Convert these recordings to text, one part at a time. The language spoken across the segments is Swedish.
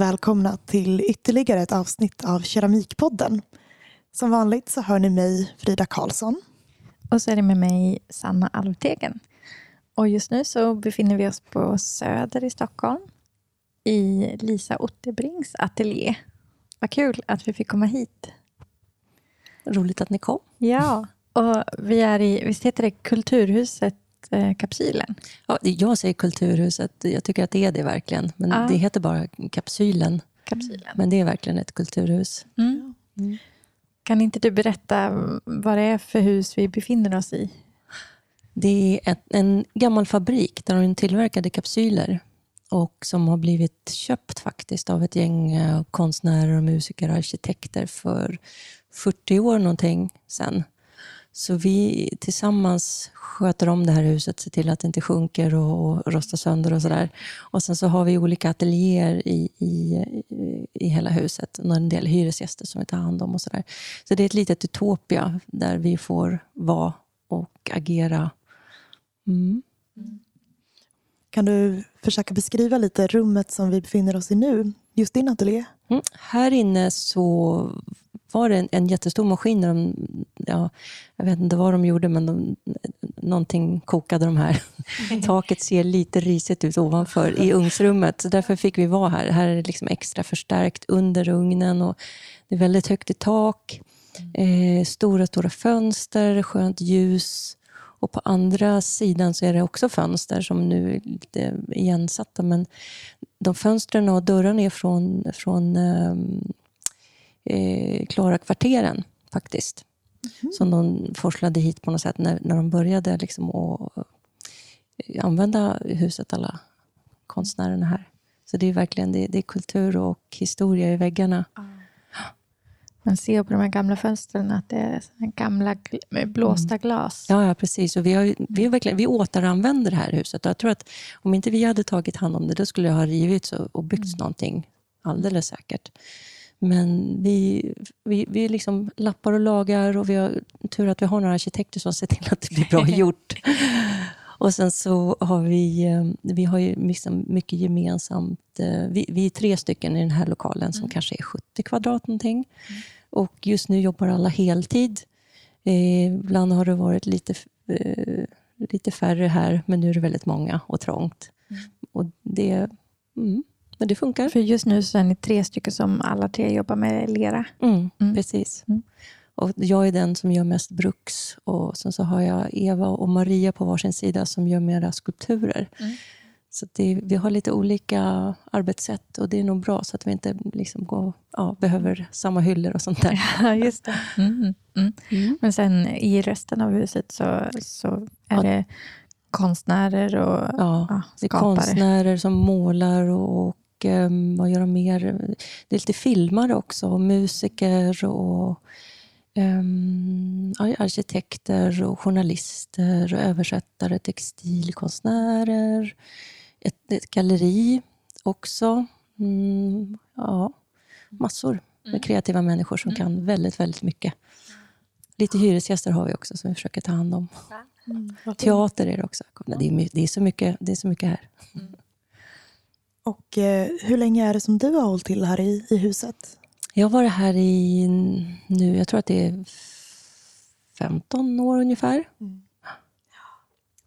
varmt välkomna till ytterligare ett avsnitt av Keramikpodden. Som vanligt så hör ni mig, Frida Karlsson. Och så är det med mig, Sanna Alvtegen. Och just nu så befinner vi oss på Söder i Stockholm i Lisa Otterbrings ateljé. Vad kul att vi fick komma hit. Roligt att ni kom. Ja, och vi är i, visst heter det Kulturhuset Kapsylen? Ja, jag säger Kulturhuset. Jag tycker att det är det verkligen. Men Ja. det heter bara Kapsylen. Kapsylen. Men det är verkligen ett kulturhus. Mm. Mm. Kan inte du berätta vad det är för hus vi befinner oss i? Det är ett, en gammal fabrik där de tillverkade kapsyler och som har blivit köpt faktiskt av ett gäng eh, konstnärer, och musiker och arkitekter för 40 år någonting sedan. Så vi tillsammans sköter om det här huset, ser till att det inte sjunker och, och rostar sönder och sådär. Och sen så har vi olika ateljéer i, i, i- hela huset och en del hyresgäster som vi tar hand om och sådär. Så det är ett litet utopia där vi får vara och agera. Mm. Kan du försöka beskriva lite rummet som vi befinner oss i nu? Just din ateljé? Mm. Här inne så var det en, en jättestor maskin. Där de, ja, jag vet inte vad de gjorde, men de, någonting kokade de här. Taket ser lite risigt ut ovanför i ugnsrummet. Så därför fick vi vara här. Här är det liksom extra förstärkt under ugnen. Och det är väldigt högt i tak. Eh, stora, stora fönster, skönt ljus. Och på andra sidan så är det också fönster som nu är lite igensatta. Men de fönstren och dörrarna är från, från ehm, eh, Klara-kvarteren faktiskt. Som de forslade hit på något sätt när, när de började liksom att eh, använda huset, alla konstnärerna här. Så det är verkligen det, det är kultur och historia i väggarna. Man ser på de här gamla fönstren att det är gamla blåsta glas. Ja, ja precis. Och vi, har, vi, har verkligen, vi återanvänder det här huset. Jag tror att om inte vi hade tagit hand om det, då skulle det ha rivits och, och byggts någonting. Alldeles säkert. Men vi, vi, vi liksom lappar och lagar och vi har tur att vi har några arkitekter som ser till att det blir bra gjort. Och sen så har vi, eh, vi har ju liksom mycket gemensamt. eh, Vi, vi är tre stycken i den här lokalen som kanske är 70 kvadrat någonting. Och just nu jobbar alla heltid. Eh, ibland har det varit lite, eh, lite färre här, men nu är det väldigt många och trångt. Och det, mm, men det funkar. För just nu så är ni tre stycken som alla tre jobbar med lera. Mm, Mm. Precis. Mm. Och jag är den som gör mest bruks. Och sen så har jag Eva och Maria på varsin sida som gör mera skulpturer. Mm. Så det, vi har lite olika arbetssätt och det är nog bra så att vi inte liksom går, ja, behöver samma hyllor och sånt där. Ja, just det. Mm, mm. Mm. Men sen i resten av huset så, så är Ja. det konstnärer och Ja, ja, det är skapare. konstnärer som målar och, och ehm, vad gör de mer? Det är lite filmare också, och musiker och ja, arkitekter och journalister och översättare, textilkonstnärer, ett, ett galleri också. Mm, ja, massor med kreativa människor som kan väldigt, väldigt mycket. Lite hyresgäster har vi också som vi försöker ta hand om. Teater är det också. Det är, det är, så, mycket, det är så mycket här. Och eh, hur länge är det som du har hållit till här i, i huset? Jag har varit här i nu, jag tror att det är 15 år ungefär.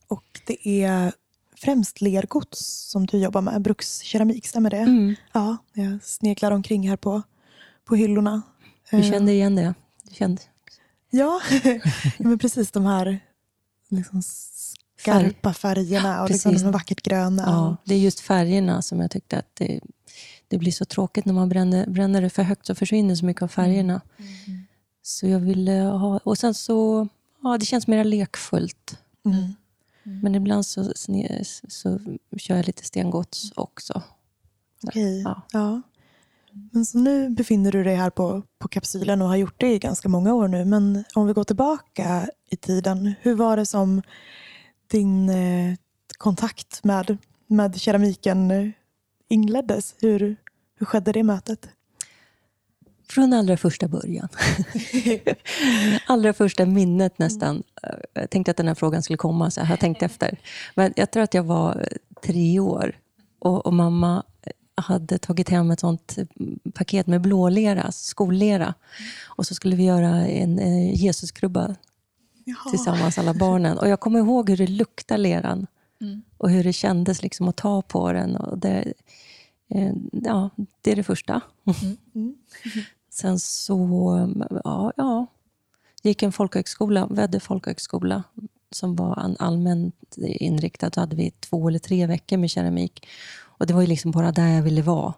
Och det är främst lergods som du jobbar med, brukskeramik, stämmer det? Mm. Ja, jag sneglar omkring här på, på hyllorna. Du Eh, kände igen det? Du kände Ja, ja men precis de här liksom skarpa färgerna och liksom Precis. de vackert gröna. Ja, det är just färgerna som jag tyckte att det, det blir så tråkigt när man bränner, bränner det för högt så försvinner så mycket av färgerna. Så jag ville ha... Och sen så... Ja, det känns mer lekfullt. Mm. Men ibland så, så kör jag lite stengods också. Okej. Ja. Ja. Men så nu befinner du dig här på, på kapsylen och har gjort det i ganska många år nu. Men om vi går tillbaka i tiden, hur var det som din eh, kontakt med, med keramiken eh, inleddes? Hur, hur skedde det mötet? Från allra första början. allra första minnet nästan. Jag tänkte att den här frågan skulle komma, så jag har tänkt efter. Men jag tror att jag var tre år och, och mamma hade tagit hem ett sånt paket med blålera, skollera. Och så skulle vi göra en eh, Jesuskrubba Jaha. tillsammans, alla barnen. Och jag kommer ihåg hur det luktade leran och hur det kändes liksom att ta på den. Och det, eh, ja, det är det första. Mm. Sen så, ja, ja, gick en folkhögskola, Väddö folkhögskola, som var en allmänt inriktad. Då hade vi två eller tre veckor med keramik. Och det var ju liksom bara där jag ville vara.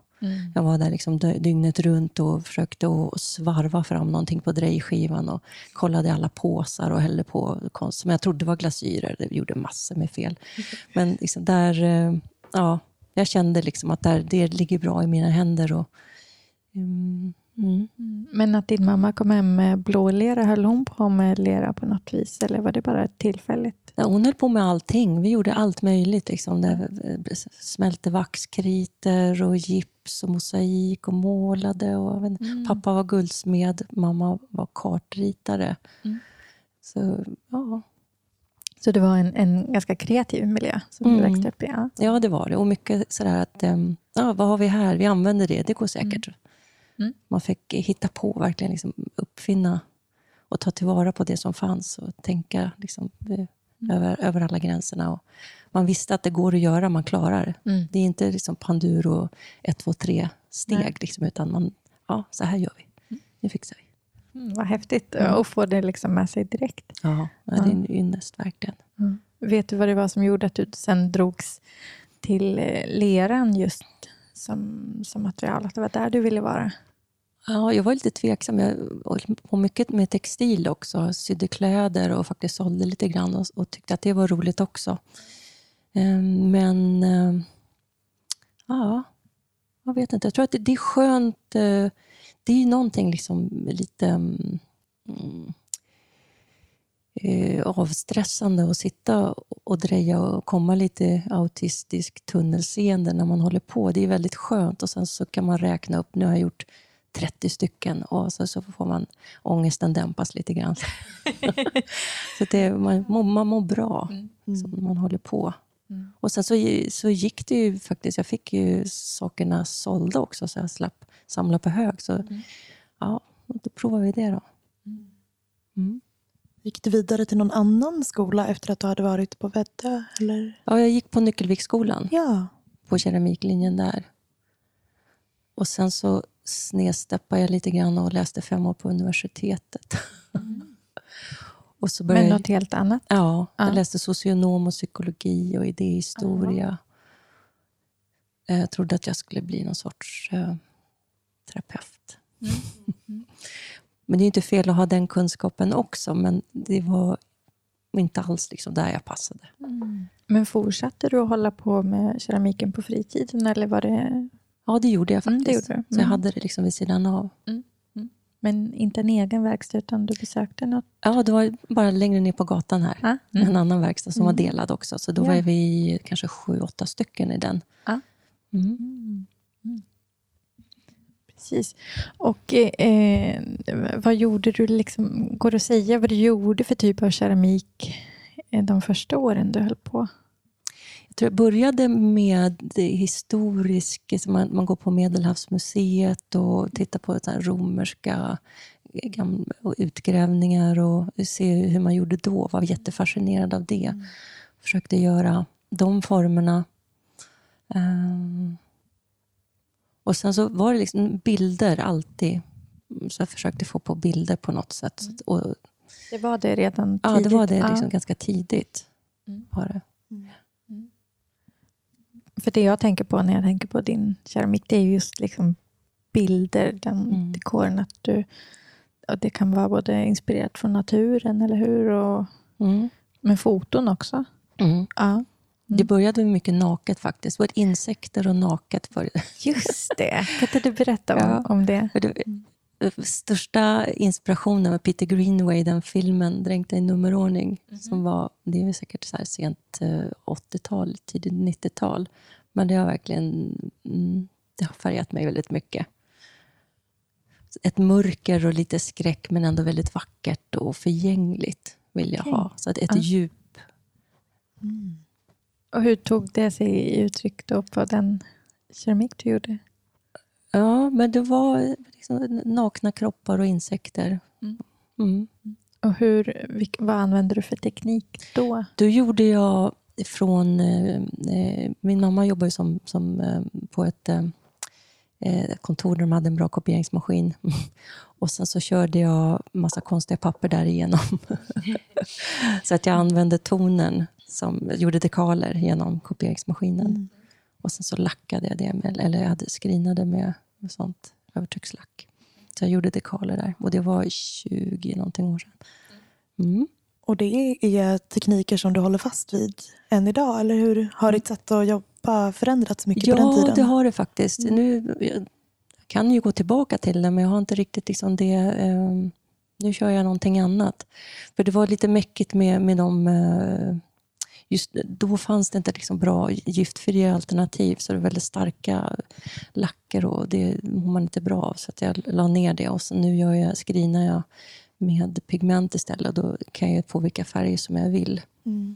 Jag var där liksom dy- dygnet runt och försökte att svarva fram någonting på drejskivan och kollade alla påsar och hällde på konst som jag trodde var glasyrer. Det gjorde massor med fel. Men liksom där, eh, ja, jag kände liksom att där, det ligger bra i mina händer. Och, mm, mm. Men att din mamma kom hem med blålera, höll hon på med lera på något vis? Eller var det bara tillfälligt? Ja, hon höll på med allting. Vi gjorde allt möjligt. Liksom. Det smälte vaxkriter och gips och mosaik och målade. Och, inte, Pappa var guldsmed, mamma var kartritare. Så, ja. Så det var en, en ganska kreativ miljö som du Mm. växte upp i? Ja. ja, det var det. Och mycket sådär att, ehm, ja, vad har vi här? Vi använder det, det går säkert. Mm. Man fick hitta på, verkligen liksom uppfinna och ta tillvara på det som fanns och tänka liksom, eh, över, över alla gränserna. Och man visste att det går att göra, man klarar det. Mm. Det är inte liksom Panduro 1, 2, 3 steg, liksom, utan man, ja, så här gör vi. Nu fixar vi. Mm, vad häftigt att få det liksom med sig direkt. Ja, det är en ynnest verkligen. Vet du vad det var som gjorde att du sen drogs till eh, leran just som, som material? Att det var där du ville vara? Ja, jag var lite tveksam. Jag höll liksom på mycket med textil också. Sydde kläder och faktiskt sålde lite grann och, och tyckte att det var roligt också. Ehm, men ehm, ja, jag vet inte. Jag tror att det, det är skönt. eh, Det är någonting liksom lite mm, eh, avstressande att sitta och dreja och komma lite autistisk tunnelseende när man håller på. Det är väldigt skönt och sen så kan man räkna upp, nu har jag gjort 30 stycken och så, så får man ångesten dämpas lite grann. så det, man, man mår bra så när man håller på. Och sen så, så gick det ju faktiskt, jag fick ju sakerna sålda också så jag slapp samla på hög. Så ja, då provar vi det då. Mm. Gick du vidare till någon annan skola efter att du hade varit på Väddö? Eller? Ja, jag gick på Nyckelviksskolan. Ja. på keramiklinjen där. Och sen så snedsteppade jag lite grann och läste fem år på universitetet. och så började Men jag, något helt annat? ja, Ja. jag läste socionom och psykologi och idéhistoria. Eh, Jag trodde att jag skulle bli någon sorts eh, terapeut. Men det är inte fel att ha den kunskapen också, men det var inte alls liksom där jag passade. Men fortsatte du att hålla på med keramiken på fritiden? Eller var det, Ja, det gjorde jag Mm, faktiskt. det gjorde du. Så jag Mm. hade det liksom vid sidan av. men inte en egen verkstad, utan du besökte något? Ja, det var bara längre ner på gatan här. Ja. En annan verkstad som var delad också. Så då Ja. var vi kanske sju, åtta stycken i den. Ja. Mm. Precis. Och eh, vad gjorde du, liksom, går det att säga vad du gjorde för typ av keramik eh, de första åren du höll på? Jag tror jag började med det historiska, så man, man går på Medelhavsmuseet och tittar på så romerska gamla, och utgrävningar och ser hur man gjorde då. Var jättefascinerad av det. Försökte göra de formerna. Ehm, och sen så var det liksom bilder alltid. Så jag försökte få på bilder på något sätt. Och, Det var det redan ja, tidigt? det var det Ja. liksom ganska tidigt. Mm. Var det. För det jag tänker på när jag tänker på din keramik, det är just liksom bilder, den Mm. dekoren. Att du, och det kan vara både inspirerat från naturen, eller hur? Och, Mm. men foton också. Mm. Det började med mycket naket faktiskt. Det var insekter och naket. För Just det. Kan inte du berätta om, Ja. om det? största inspirationen var Peter Greenway, den filmen Dränkta i nummerordning. Som var, det är säkert så sent eh, 80-tal, tidigt 90-tal. Men det har verkligen mm, det har färgat mig väldigt mycket. Ett mörker och lite skräck, men ändå väldigt vackert och förgängligt vill jag Okej. ha. Så att ett Ja. djup. Och hur tog det sig i uttryck då på den keramik du gjorde? Ja, men det var liksom nakna kroppar och insekter. Mm. Mm. Och hur, vad använde du för teknik då? Då gjorde jag från... Eh, eh, min mamma jobbade som, som, eh, på ett eh, eh, kontor där de hade en bra kopieringsmaskin. Och sen så körde jag massa konstiga papper därigenom. så att jag använde tonen, som gjorde dekaler genom kopieringsmaskinen. Mm. Och sen så lackade jag det, med, eller jag hade skrinade med, med sånt övertryckslack. Så jag gjorde dekaler där. Och det var 20 någonting år sedan. Mm. Och det är tekniker som du håller fast vid än idag, eller hur? Har ditt sätt att jobba förändrats mycket Ja, på den tiden? det har det faktiskt. Mm. Nu jag kan ju gå tillbaka till det, men jag har inte riktigt liksom det... Eh, nu kör jag någonting annat. För det var lite mäckigt med, med de... Eh, just då fanns det inte liksom bra giftfria alternativ, så det var väldigt starka lacker och det mår man inte bra av. Så att jag la ner det och så nu gör jag, skrinar jag med pigment istället. Då kan jag få vilka färger som jag vill. Mm.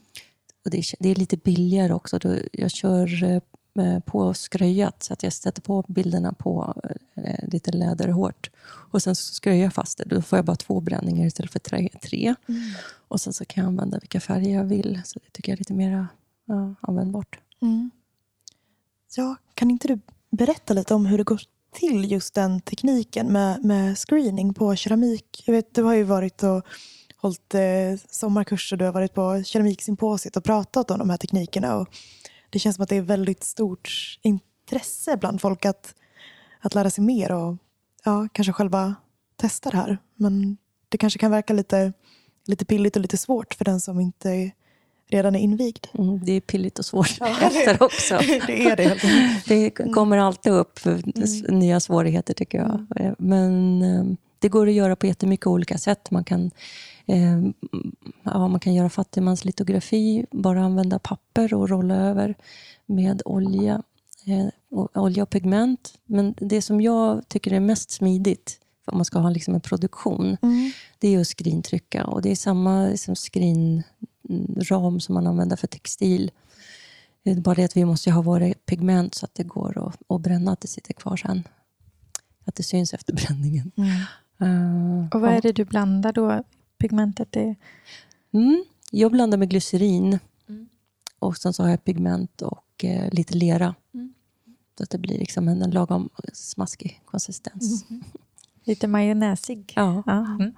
Och det, är, det är lite billigare också. Jag kör eh, på skröjat, så att jag sätter på bilderna på eh, lite läderhårt. Och sen så skröjar jag fast det. Då får jag bara två bränningar istället för tre. tre. Mm. Och sen så kan jag använda vilka färger jag vill. Så det tycker jag är lite mer ja, användbart. Mm. Ja, kan inte du berätta lite om hur det går till just den tekniken med, med screening på keramik? Jag vet, du har ju varit och hållit eh, sommarkurser, du har varit på keramiksymposiet och pratat om de här teknikerna. Och det känns som att det är väldigt stort intresse bland folk att, att lära sig mer och ja, kanske själva testa det här. Men det kanske kan verka lite, lite pilligt och lite svårt för den som inte redan är invigd. Mm, det är pilligt och svårt Ja. efter också. det är det. Det kommer alltid upp s- nya svårigheter tycker jag. Eh, Men eh, det går att göra på jättemycket olika sätt. Man kan, eh, ja, man kan göra fattigmanslitografi, bara använda papper och rolla över med olja, eh, och, olja och pigment. Men det som jag tycker är mest smidigt, om man ska ha liksom en produktion, Mm. det är att skrintrycka. Och det är samma liksom skrinram som man använder för textil. Det är bara det att vi måste ha våra pigment så att det går att, att bränna, att det sitter kvar sen. Att det syns efter bränningen. Mm. Eh, Och vad är det du blandar då? Pigmentet är... Mm, jag blandar med glycerin. Mm. Och sen så har jag pigment och eh, lite lera. Mm. Så att det blir liksom en, en lagom smaskig konsistens. Lite majonnäsig. Ja. Ja. Mm.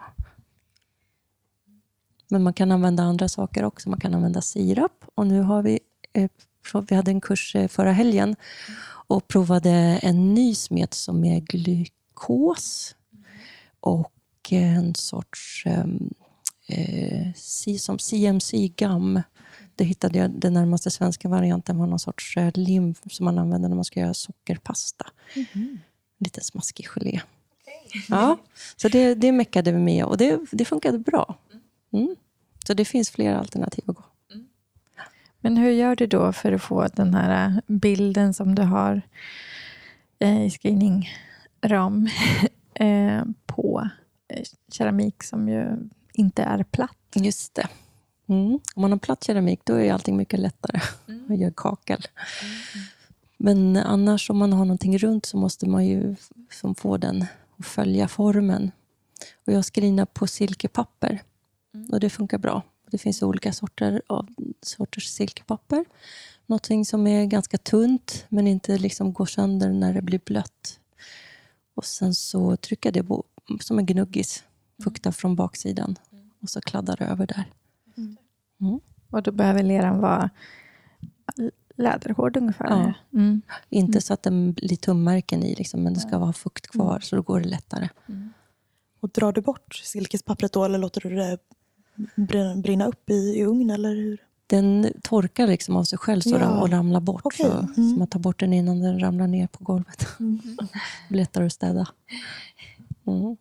Men man kan använda andra saker också. Man kan använda sirap. Och nu har vi, eh, vi hade en kurs eh, förra helgen och provade en ny smet som är glykos och en sorts ehm, eh, som CMC-gam. Det hittade jag, den närmaste svenska varianten var någon sorts eh, lim som man använder när man ska göra sockerpasta. Lite smaskig gelé. Ja, så det, det meckade vi med och det, det funkade bra. Mm. Så det finns flera alternativ att gå. Men hur gör du då för att få den här bilden som du har eh, i screeningram eh, på eh, keramik som ju inte är platt? Just det. Mm. Om man har platt keramik då är allting mycket lättare. Man gör kakel. Men annars om man har någonting runt så måste man ju som få den att följa formen. Och jag skrinar på silkepapper och det funkar bra. Det finns olika sorter av sorters silkepapper. Någonting som är ganska tunt men inte liksom går sönder när det blir blött. Och sen så trycker jag det på, som en gnuggis. Fuktar från baksidan och så kladdar det över där. Och då behöver leran vara läderhård ungefär? Ja. Mm. Inte så att det blir tummärken i, liksom, men det ska vara fukt kvar så då går det lättare. Och drar du bort silkespappret då eller låter du det brinna, upp i, i ugn? Eller hur? Den torkar liksom av sig själv så Ja. den, och ramlar bort. Okej. Så, Mm. så man tar bort den innan den ramlar ner på golvet. det blir lättare att städa. Mm.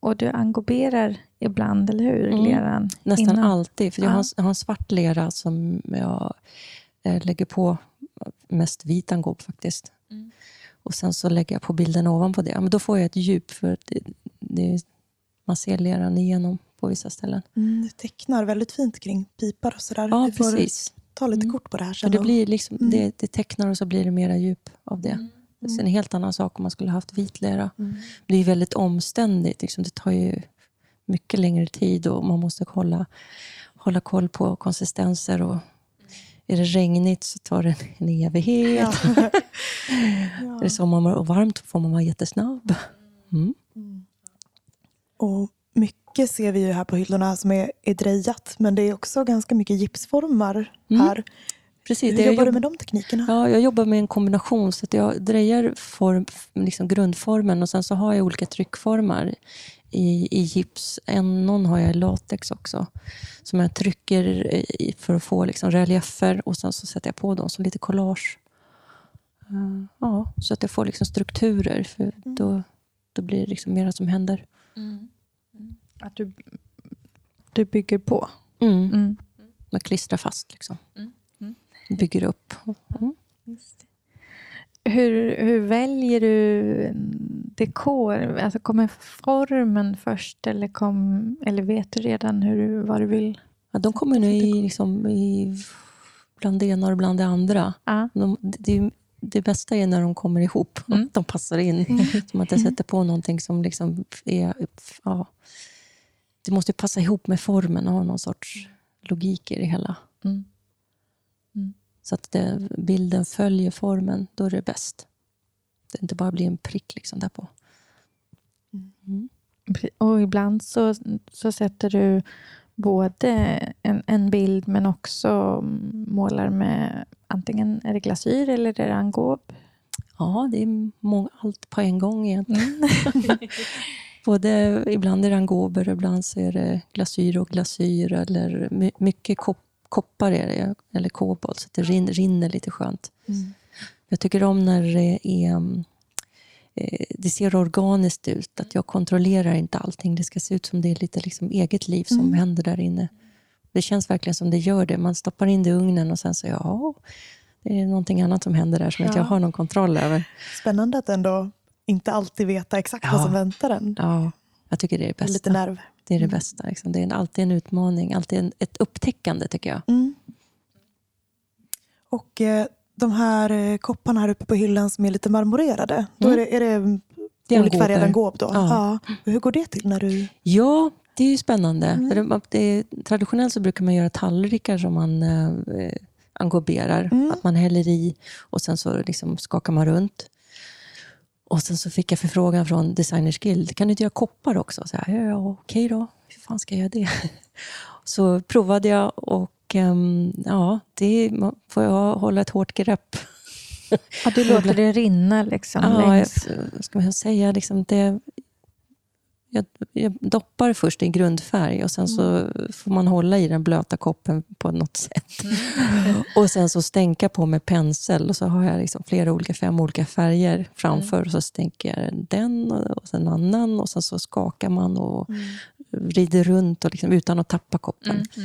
Och du engoberar ibland, eller hur? Mm. Leran Nästan innan. alltid. För jag, har, en- jag har en svart lera som jag eh, lägger på mest vit angop faktiskt. Mm. Och sen så lägger jag på bilden ovanpå det. Men då får jag ett djup för det, det, man ser leran igenom på vissa ställen. Mm, du tecknar väldigt fint kring pipar och sådär. Ja, Du får- precis. ta lite Mm. kort på det här sen. det, blir liksom, Mm. det, det tecknar och så blir det mera djup av det. Det är en helt annan sak om man skulle haft vitlera. Mm. Det är väldigt omständigt. Liksom. Det tar ju mycket längre tid och man måste hålla, hålla koll på konsistenser. Och är det regnigt så tar det en evighet. Ja. Är det sommar och varmt får man vara jättesnabb. Mm. Och mycket ser vi ju här på hyllorna som är, är drejat. Men det är också ganska mycket gipsformar Mm. här. Precis, Hur det jag jobbar du med de teknikerna? Ja, jag jobbar med en kombination. så att Jag drejar form, liksom grundformen och sen så har jag olika tryckformar i, i gips. En, någon har jag i latex också, som jag trycker i för att få liksom reliefer och sen så sätter jag på dem som lite collage. Eh, ja, så att jag får liksom strukturer, för då, då blir det liksom mera som händer. Att du, du bygger på. Mm. Mm. Man klistrar fast. Liksom. Mm. Mm. Bygger upp. Mm. Hur, hur väljer du dekor? Alltså kommer formen först eller, kom, eller vet du redan hur, vad du vill? Ja, de kommer nu i, liksom, i bland det ena och bland det andra. Ja. De, det, det bästa är när de kommer ihop, Mm. att de passar in. Så man inte sätter på någonting som liksom är... Ja, det måste passa ihop med formen och ha någon sorts logik i det hela. Mm. Så att det, bilden följer formen, då är det bäst. Det inte bara blir en prick liksom där på. Mm. Och ibland så, så sätter du både en, en bild men också målar med antingen är det glasyr eller är det angob. Ja, det är många, allt på en gång egentligen. Både, ibland är det angober, ibland så är det glasyr och glasyr. Eller my, mycket kop, koppar är det, eller kobolt, så att det rin, rinner lite skönt. Mm. Jag tycker om när det är... mm, eh, Det ser organiskt ut, att jag kontrollerar inte allting. Det ska se ut som det är lite liksom eget liv som Mm. händer där inne. Det känns verkligen som det gör det. Man stoppar in det i ugnen och sen så, ja, det är någonting annat som händer där som inte Ja. jag har någon kontroll över. Spännande att ändå inte alltid veta exakt Ja. vad som väntar en. Ja, jag tycker det är det är bästa. Lite nerv. Det är det bästa. Liksom. Det är en, alltid en utmaning, alltid en, ett upptäckande tycker jag. Mm. Och eh, de här eh, kopparna här uppe på hyllan som är lite marmorerade. Då är Mm. det, är det Det är olika färgad angober. angob då? Ja. Ja. Hur går det till när du... Ja, det är ju spännande. Mm. Det, det, traditionellt så brukar man göra tallrikar som man eh, engoberar. Mm. Att man häller i och sen så liksom skakar man runt. Och sen så fick jag förfrågan från Designers Guild. Kan du inte göra koppar också? Så här, ja, okej då. Hur fan ska jag göra det? Så provade jag och ehm, ja, det får jag hålla ett hårt grepp. Ja, du låter det rinna liksom Ja, jag, längs. vad ska man säga? Liksom det, jag, jag doppar först i grundfärg och sen så får man hålla i den blöta koppen på något sätt. Och sen så stänka på med pensel och så har jag liksom flera olika, fem olika färger framför och så stänker jag den och, och sen en annan och sen så skakar man och vrider runt och liksom, utan att tappa koppen. Ja,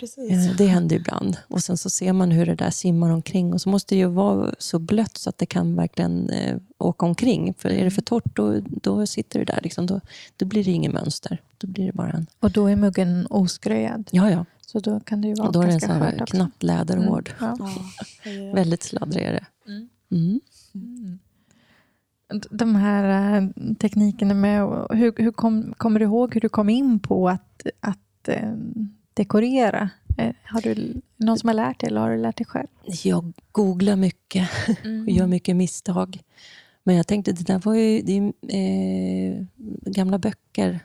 precis. Eh, Det händer ibland. Och sen så ser man hur det där simmar omkring. Och så måste det ju vara så blött så att det kan verkligen eh, åka omkring. För är det för torrt, då, då sitter det där. Liksom. Då, då blir det inget mönster. Då blir det bara en... Och då är muggen oskröjad. Ja, ja. Så då kan det ju vara Och då är det en ganska sån här skört också. knappt läderhård. Ja. Väldigt sladdrig är det. Mm. De här eh, teknikerna med... Hur, hur kom, kommer du ihåg hur du kom in på att, att eh, dekorera? Eh, Har du någon som har lärt dig eller har du lärt dig själv? Jag googlar mycket och gör mycket misstag. Men jag tänkte, det där var ju det är, eh, gamla böcker.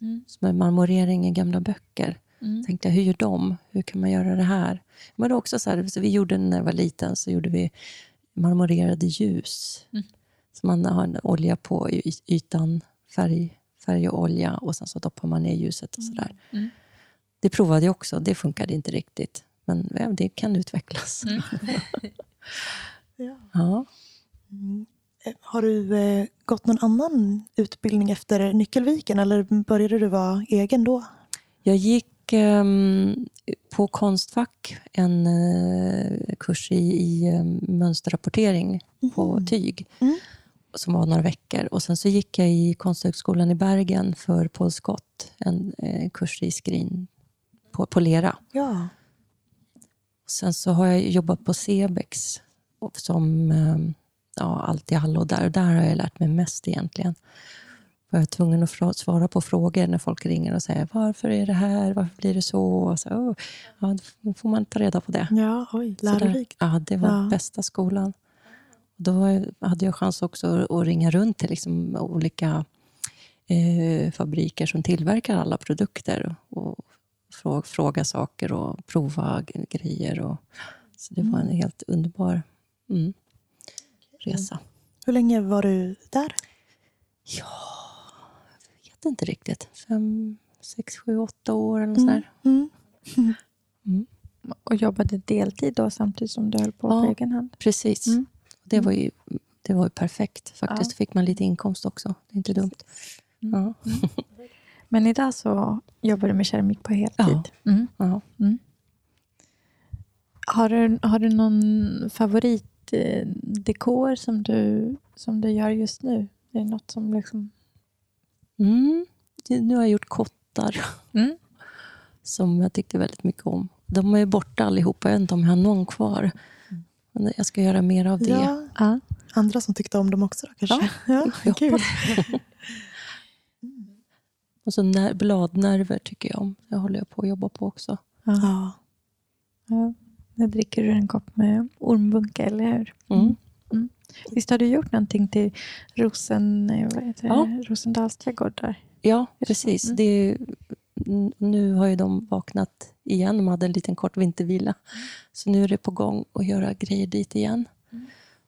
Mm. Som är marmorering i gamla böcker. Mm. tänkte jag, hur gör de? Hur kan man göra det här? Men också så här, så vi gjorde när jag var liten, så gjorde vi marmorerade ljus. Mm. Så man har en olja på ytan, färg, färg och olja och sen så doppar man ner ljuset och sådär. Mm. Det provade jag också, det funkade inte riktigt. Men det kan utvecklas. Mm. Ja. Ja. Mm. Har du eh, gått någon annan utbildning efter Nyckelviken eller började du vara egen då? Jag gick ehm, på Konstfack en eh, kurs i, i eh, mönsterrapportering på tyg. Mm. Som var några veckor. Och sen så gick jag i Konsthögskolan i Bergen för Paul Scott. En eh, kurs i skrin på, på lera. Ja. Sen så har jag jobbat på Cebex och som eh, ja, allt i allo. Där, där har jag lärt mig mest egentligen. Jag är tvungen att svara på frågor när folk ringer och säger varför är det här, varför blir det så? Och så oh, ja, då får man ta reda på det. Ja, oj, lärorikt. Ja, det var Ja. bästa skolan. Då hade jag chans också att- ringa runt till liksom olika eh, fabriker som tillverkar alla produkter och frå- fråga saker och prova grejer. Och, så det var en helt underbar mm, resa. Hur länge var du där? Ja, jag vet inte riktigt. Fem, sex, sju, åtta år eller sånt där. Mm. Och jobbade deltid då samtidigt som du höll på Ja. på egen hand? Precis. Mm. Det, var ju, det var ju perfekt faktiskt. Ja. Fick man lite inkomst också. Det är inte dumt. Ja. Men idag så jobbar du med keramik på heltid. Ja. Mm. Har, du, har du någon favoritdekor som du, som du gör just nu? Är det något som liksom... Mm. Nu har jag gjort kottar Mm. som jag tyckte väldigt mycket om. De är borta allihopa. Jag vet inte om jag har någon kvar. Men jag ska göra mer av det. Ja, Ja. andra som tyckte om dem också då, kanske? Ja, jag kul. hoppas. Och så när, bladnerver tycker jag om. Det håller jag på att jobba på också. Ja. Ja. Nu dricker du en kopp med ormbunke, eller hur? Mm. Visst har du gjort någonting till Rosen, eh, vad heter Ja. Rosendals trädgård? Där? Ja, precis. Mm. Det nu har ju de vaknat igen. De hade en liten kort vintervila. Så nu är det på gång att göra grejer dit igen.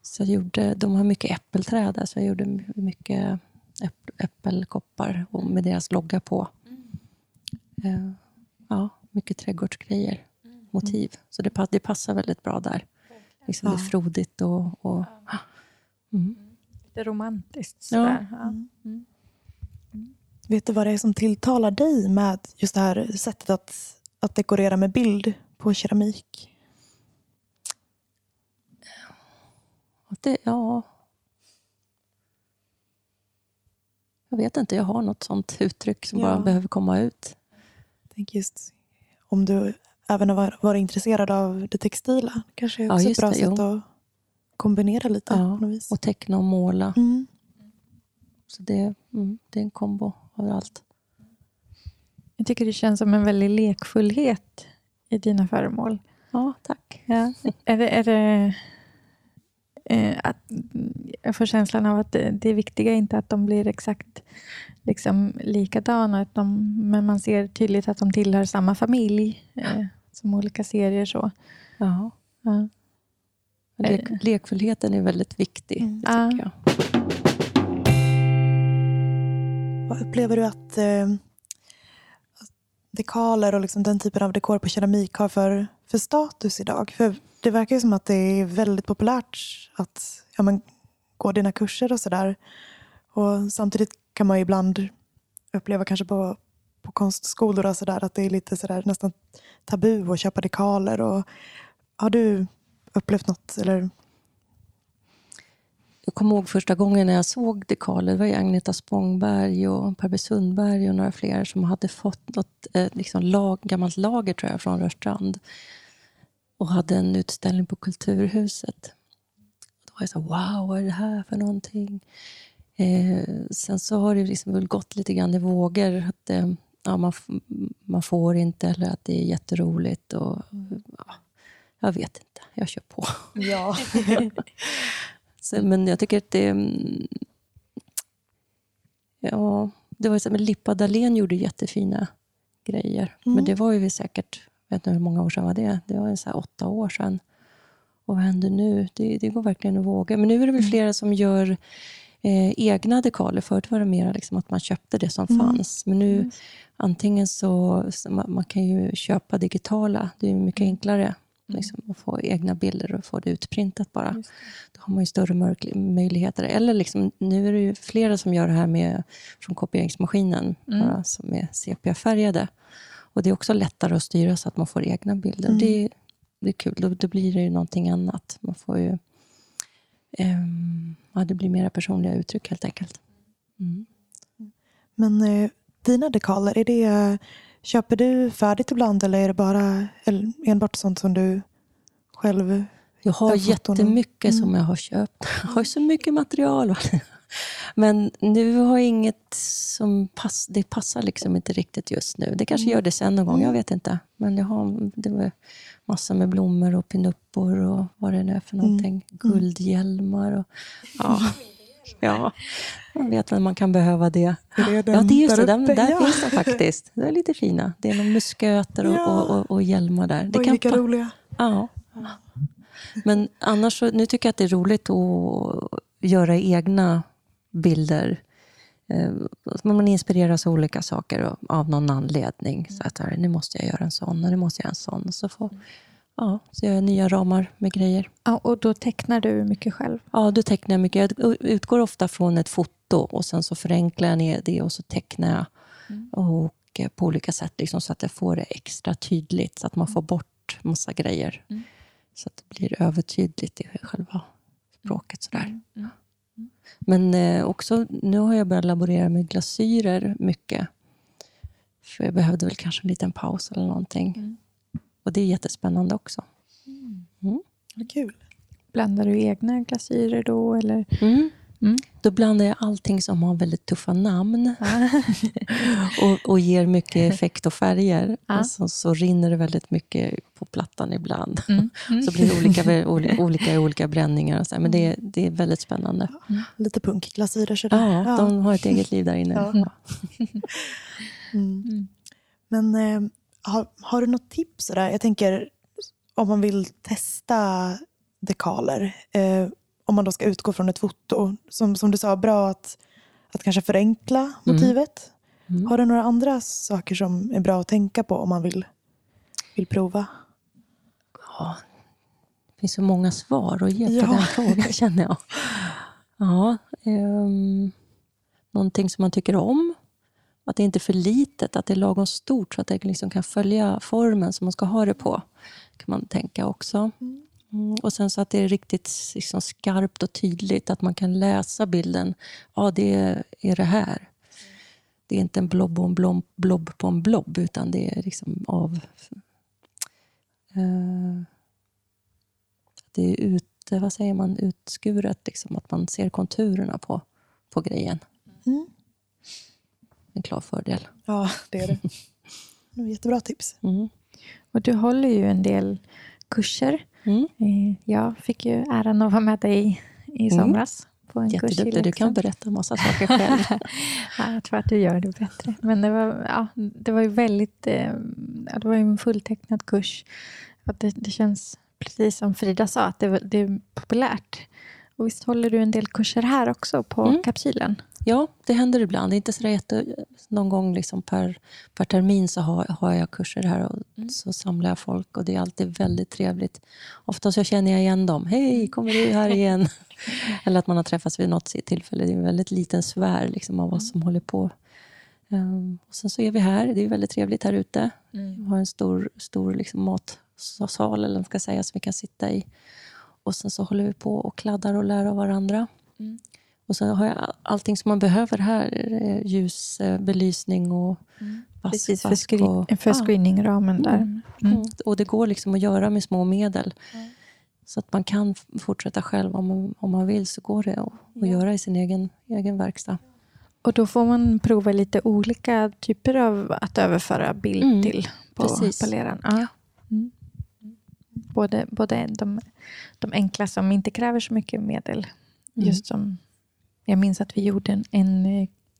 Så jag gjorde, de har mycket äppelträd där, så jag gjorde my- mycket äpp, äppelkoppar med deras logga på. Eh, ja, mycket trädgårdsgrejer, motiv. Så det, det passar väldigt bra där. Liksom Det är Ja. frodigt och... och mm. Lite romantiskt. Ja. Sådär. Ja. Vet du vad det är som tilltalar dig med just det här sättet att, att dekorera med bild på keramik? Det, ja. Jag vet inte, jag har något sånt uttryck som Ja. bara behöver komma ut. Tänk just om du även varit- varit intresserad av det textila. kanske är Ja, också ett just bra det, sätt jo. att kombinera lite Ja, på något vis. Och teckna och måla. Mm. Så det, mm, det är en kombo av allt. Jag tycker det känns som en väldig lekfullhet i dina föremål. Ja, tack. Ja. är det, är det, eh, att, jag får känslan av att det, det viktiga är inte att de blir exakt liksom, likadana, att de, men man ser tydligt att de tillhör samma familj, eh, som olika serier. så. Ja. Ja. Lek, lekfullheten är väldigt viktig, Mm. det Ja. tycker jag. Vad upplever du att eh, dekaler och liksom den typen av dekor på keramik har för, för status idag? För det verkar ju som att det är väldigt populärt att ja, men, gå dina kurser och sådär. Och samtidigt kan man ju ibland uppleva kanske på, på konstskolor och så där, att det är lite sådär nästan tabu att köpa dekaler. Och, har du upplevt något? Eller? Jag kommer ihåg första gången när jag såg dekaler. Det var ju Agneta Spångberg och Per B. Sundberg och några fler som hade fått något eh, liksom lag, gammalt lager tror jag, från Rörstrand och hade en utställning på Kulturhuset. Då var jag så här, wow, vad är det här för någonting? Eh, sen så har det liksom väl gått lite grann i vågor. Att, eh, ja, man, man får inte eller att det är jätteroligt. Och, ja, jag vet inte, jag kör på. Ja. Så, men jag tycker att det... mm, Ja, det var ju så, men Lippa Dahlén gjorde jättefina grejer. Mm. Men det var ju säkert, jag vet inte hur många år sedan var det? Det var ju så här åtta år sedan. Och vad händer nu? Det, det går verkligen att våga. Men nu är det väl flera som gör eh, egna dekaler. Förut var det mer liksom att man köpte det som Mm. fanns. Men nu antingen så, så man, man kan ju köpa digitala. Det är mycket enklare liksom, att få egna bilder och få det utprintat bara. Då har man ju större möjligheter. Eller liksom, nu är det ju flera som gör det här med, från kopieringsmaskinen, Mm. bara, som är sepia-färgade. Och det är också lättare att styra så att man får egna bilder. Mm. Det, det är kul. Då, då blir det ju någonting annat. Man får ju... ehm, ja, det blir mera personliga uttryck helt enkelt. Mm. Men eh, dina dekaler, är det, köper du färdigt ibland eller är det bara eller enbart sånt som du själv? Jag har jättemycket som Mm. jag har köpt. Jag har så mycket material. Men nu har jag inget som pass, det passar liksom inte riktigt just nu. Det kanske gör det sen någon gång, jag vet inte. Men jag har det var massor med blommor och pinuppor och vad det nu är för någonting. Guldhjälmar och... Ja. ja, man vet väl man kan behöva det. Det den Ja, det är just det. där Där, uppe? där Ja. finns de faktiskt. Det är lite fina. Det är någon musköter och, Ja. och, och, och hjälmar där. Det Oj, kan vilka roliga. Ja. Men annars, så, nu tycker jag att det är roligt att göra egna bilder. Eh, Man inspireras av olika saker av- någon anledning. Så att nu måste jag göra en sån och nu måste jag göra en sån. Och så, får, ja, så gör jag nya ramar med grejer. Ja, och då tecknar du mycket själv? Ja, då tecknar jag mycket. Jag utgår ofta från ett foto och sen så förenklar jag ner det och så tecknar jag och eh, på olika sätt liksom, så att jag får det extra tydligt. Så att man får bort massa grejer. Mm. Så att det blir övertydligt i själva språket. Sådär. Mm. Men eh, också, nu har jag börjat laborera med glasyrer mycket. För jag behövde väl kanske en liten paus eller någonting. Mm. Och det är jättespännande också. Vad kul. Blandar du egna glasyrer då? Eller? Mm. Mm. Då blandar jag allting som har väldigt tuffa namn och, och ger mycket effekt och färger. Och så, så rinner det väldigt mycket på plattan ibland. Mm. Mm. Så blir det olika, olika, olika bränningar. Och så. här. Men det, är- det är väldigt spännande. Lite punkglasyrer sådär. Ja, de har ett eget liv där inne. Mm. Mm. Men eh, har, har du något tips? Sådär? Jag tänker om man vill testa dekaler. Eh, om man då ska utgå från ett foto. Som, som du sa, bra att, att kanske förenkla motivet. Mm. Har du några andra saker som är bra att tänka på om man vill, vill prova? Ja, det finns så många svar att ge på Ja. den frågan, känner jag. Ja, um, någonting som man tycker om. Att det inte är för litet, att det är lagom stort så att det liksom kan följa formen som man ska ha det på. kan man tänka också. Mm, och sen så att det är riktigt liksom skarpt och tydligt, att man kan läsa bilden. Ja, det är det här. Det är inte en blob, och en blob, blob på en blob, utan det är liksom av... Eh, det är ut, vad säger man, utskuret, liksom, att man ser konturerna på, på grejen. Mm. En klar fördel. Ja, det är det. Jättebra tips. Mm. Och du håller ju en del kurser. Mm. Eh, Jag fick ju äran att vara med dig i Mm. somras. På en kurs i Jätteduktig. Du kan berätta en massa saker själv. ja, jag tror att du gör det bättre. Men det var, ja, det var ju väldigt... Eh, det var ju en fulltecknad kurs. Att det, det känns, precis som Frida sa, att det, det är populärt. Och visst håller du en del kurser här också på Mm. kapsylen? Ja, det händer ibland. Det är inte så jätte, någon gång liksom per, per termin så har, har jag kurser här och så samlar jag folk och det är alltid väldigt trevligt. Ofta så känner jag igen dem. Hej, kommer du här igen? Eller att man har träffats vid något tillfälle. Det är en väldigt liten sfär liksom, av vad som håller på. Ehm, och sen så är vi här. Det är väldigt trevligt här ute. Vi har en stor, stor liksom matsal eller ska säga, som vi kan sitta i. Och sen så håller vi på och kladdar och lär av varandra. Och så har jag all- allting som man behöver här. eh, Ljus, eh, belysning och vask, Precis, för, skri- och, för Ja. screeningramen där. Mm. Mm. Och det går liksom att göra med små medel. Så att man kan fortsätta själv om man, om man vill så går det att, att göra i sin egen, egen verkstad. Och då får man prova lite olika typer av att överföra bild Mm, till på paleran. Ja. Mm. Både, både de, de enkla som inte kräver så mycket medel. Mm. Just som, minns att vi gjorde en, en,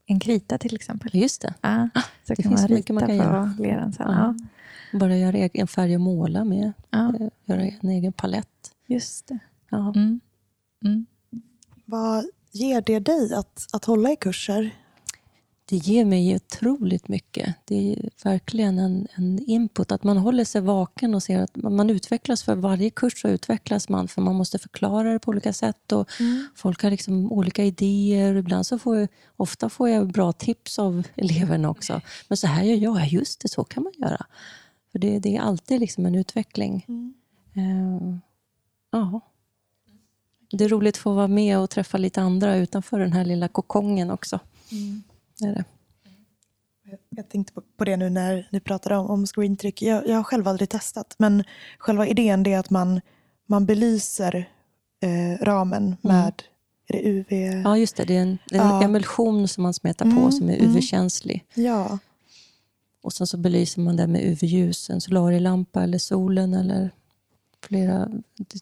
en krita till exempel. Just det. Ja, så det kan finns man så mycket man kan göra. leran sen. Ja. Ja. Bara göra egen färg och måla med. Ja, eh, Göra en egen palett. just det. Ja. Mm. Mm. Vad ger det dig att, att hålla i kurser? Det ger mig otroligt mycket. Det är verkligen en, en input. Att man håller sig vaken och ser att man utvecklas. För varje kurs så utvecklas man. För man måste förklara det på olika sätt. Och Folk har liksom olika idéer. Ibland så får jag, ofta får jag bra tips av eleverna också. Men så här gör jag. Ja, just det, så kan man göra. För det, det är alltid liksom en utveckling. Eh, ja. Det är roligt att få vara med och träffa lite andra utanför den här lilla kokongen också. Det är det. Jag tänkte på- det nu när ni pratade om, om screentryck. Jag, jag har själv aldrig testat, men själva idén är att man man belyser eh, ramen med är det UV? Mm. Ja, just det. Det är en, det är en Ja. emulsion som man smetar på Mm, som är mm. UV-känslig. Ja. Och sen så belyser man det med UV-ljus, en solarielampa eller solen eller flera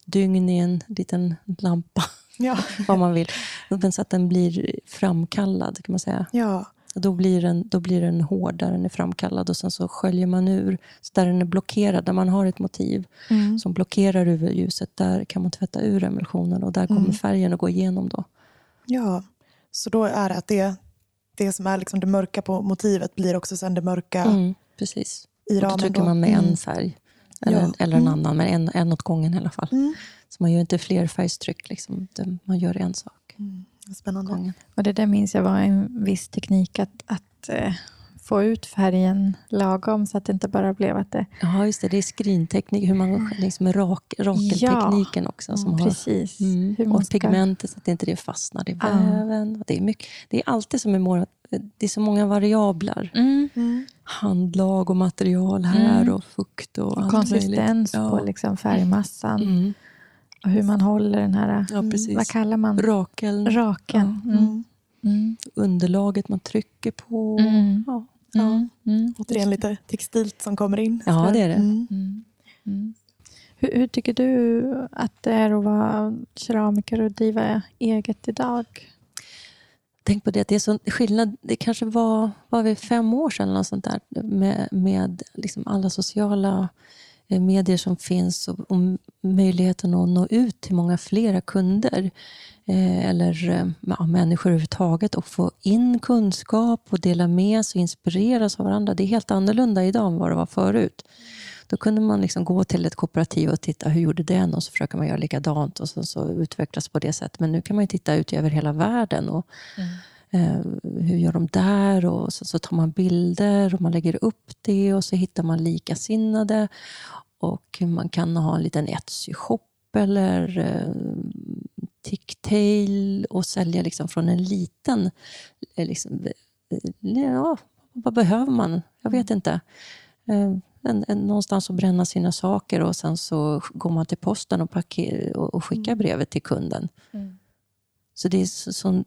dygn i en liten lampa, Ja. vad man vill. Men Så att den blir framkallad, kan man säga. ja. Då blir, den, då blir den hård där den är framkallad och sen så sköljer man ur. Så där den är blockerad, där man har ett motiv Mm. som blockerar UV-ljuset, där kan man tvätta ur emulsionen och där kommer Mm. färgen att gå igenom. då. Ja, så då är det att det, det som är liksom det mörka på motivet blir också sen det mörka Mm, precis. i Och då ramen. trycker man med Mm. en färg. Eller, Ja. eller en Mm. annan, men en, en åt gången i alla fall. Mm. Så man gör inte fler färgstryck, liksom. Man gör en sak Mm. Spännande. gången. Och det där minns jag var en viss teknik att, att eh, få ut färgen lagom så att det inte bara blev att det... Ja, just det. Det är skrinteknik, hur man liksom med rak, rakeltekniken också. Som har, Precis. mm, Hur man och ska- pigmentet, så att det inte det fastnar i Ja. väven. Det, är mycket, det är alltid som är målat. Det är så många variabler. Mm. Mm. Handlag och material här Mm. och fukt och, Och allt konsistens möjligt. på liksom färgmassan. Mm. Och hur man håller den här... Ja, precis. Vad kallar man Rakeln, Raken. Ja. Mm. Mm. Mm. underlaget man trycker på. Mm. Ja. Mm. Mm. Återigen lite textilt som kommer in. Ja, det är det. Mm. Mm. Mm. Hur, hur tycker du att det är att vara keramiker och driva eget idag? Tänk på det, att det är sån skillnad. Det kanske var, var vi fem år sedan eller något sånt där, med, med liksom alla sociala eh, medier som finns och, och möjligheten att nå ut till många flera kunder eh, eller eh, ja, människor överhuvudtaget och få in kunskap och dela med sig och inspireras av varandra. Det är helt annorlunda idag än vad det var förut. Då kunde man liksom gå till ett kooperativ och titta, hur gjorde den? Och så försöker man göra likadant och så, så utvecklas på det sättet. Men nu kan man ju titta ut över hela världen. Och, mm hur gör de där? Och så, så tar man bilder och man lägger upp det och så hittar man likasinnade. Och man kan ha en liten Etsy-shop eller eh, Ticktail och sälja liksom från en liten... Eh, liksom, eh, ja, vad behöver man? Jag vet inte. Eh, en, en, någonstans att bränna sina saker och sen så går man till posten och, paker, och, och skickar brevet till kunden. Så det är så, så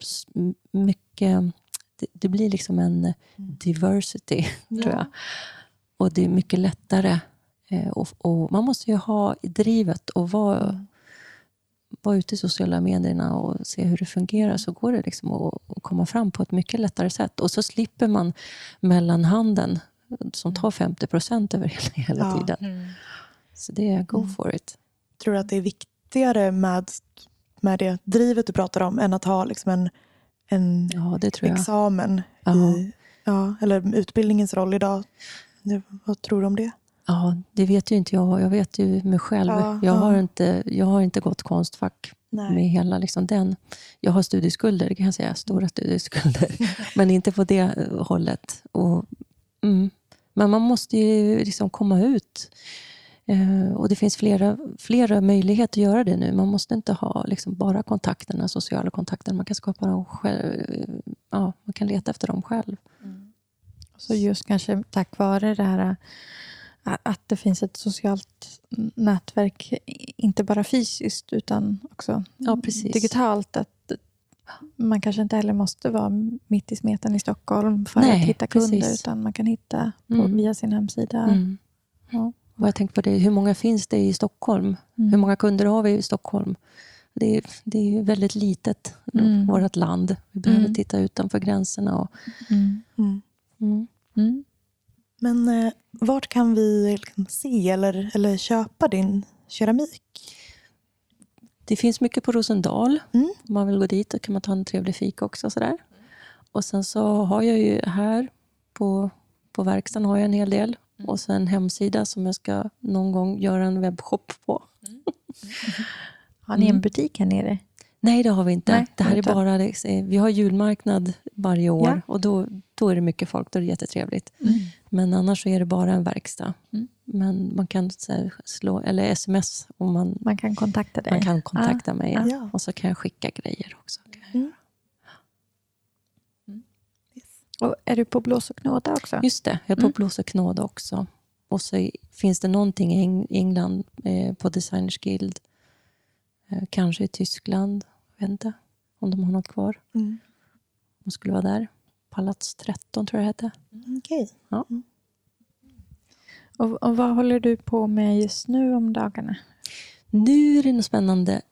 s- mycket... Det, det blir liksom en diversity, tror jag. Och det är mycket lättare. Eh, och, och man måste ju ha drivet och vara, vara ute i sociala medierna och se hur det fungerar. Så går det liksom att, att komma fram på ett mycket lättare sätt. Och så slipper man mellanhanden som tar 50 procent över hela, hela Ja. tiden. Så det är go for it. Tror du att det är viktigare med, med det drivet du pratar om än att ha liksom en, en Ja, det tror jag. examen? I, ja, eller utbildningens roll idag. Vad tror du om det? Ja, det vet ju inte jag. Jag vet ju mig själv. Ja, jag, har ja. inte, jag har inte gått konstfack med hela liksom den. Jag har studieskulder, kan jag säga. Stora studieskulder. Men inte på det eh, hållet. Och, mm. Men man måste ju liksom komma ut. Eh, och Det finns flera, flera möjligheter att göra det nu. Man måste inte ha liksom bara kontakterna, sociala kontakter. Man kan skapa dem själv. Ja, man kan leta efter dem själv. Så just kanske tack vare det här att det finns ett socialt nätverk, inte bara fysiskt utan också Ja, digitalt. Att man kanske inte heller måste vara mitt i smeten i Stockholm för Nej, att hitta kunder, precis. utan man kan hitta på, Mm. via sin hemsida. Mm. Ja. Och jag tänkte på det, hur många finns det i Stockholm? Mm. Hur många kunder har vi i Stockholm? Det är, det är väldigt litet, Mm. vårt land. Vi behöver Mm. titta utanför gränserna. Och, Mm. Mm. mm. Mm. Men eh, vart kan vi liksom se eller, eller köpa din keramik? Det finns mycket på Rosendal. Mm. Om man vill gå dit då kan man ta en trevlig fika också. Sådär. Och sen så har jag ju här på, på verkstaden har jag en hel del. Och sen en hemsida som jag ska någon gång göra en webbshop på. Har ni en Mm. butik här nere? Nej, det har vi inte. Nej, det här är utan- bara, vi har julmarknad varje år Ja. och då, då är det mycket folk. Då är det jättetrevligt. Mm. Men annars så är det bara en verkstad. Mm. Men man kan här, slå, eller sms om man, Man kan kontakta dig. man kan kontakta mig. Ah, Ja. ja. Och så kan jag skicka grejer också. Och är du på Blås och knåda också? Just det, jag är på Mm. Blås och knåda också. Och så finns det någonting i Eng- England eh, på Designers Guild Eh, kanske i Tyskland. Jag vet inte om de har något kvar. Mm. De skulle vara där. Palats 13 tror jag det hette. Okej. Och, och vad håller du på med just nu om dagarna? Nu är det något spännande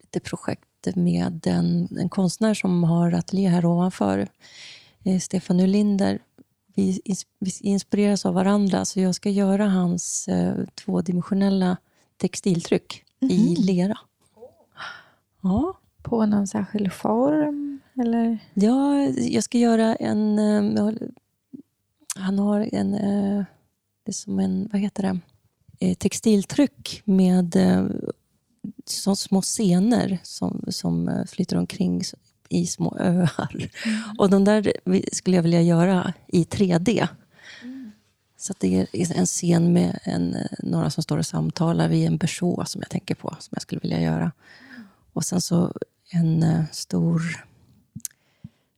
lite projekt med en, en konstnär som har ateljé här ovanför. Eh, Stefan Nylinder. Vi, ins- vi inspireras av varandra, så jag ska göra hans eh, tvådimensionella textiltryck i lera. Ja. På någon särskild form? Eller? Ja, jag ska göra en... eh, Han har en... Det är som en... Vad heter det? Textiltryck med så små scener som, som flyter omkring i små öar. Och de där skulle jag vilja göra i 3D. Så att det är en scen med en, några som står och samtalar vid en berså som jag tänker på, som jag skulle vilja göra. Och sen så en eh, stor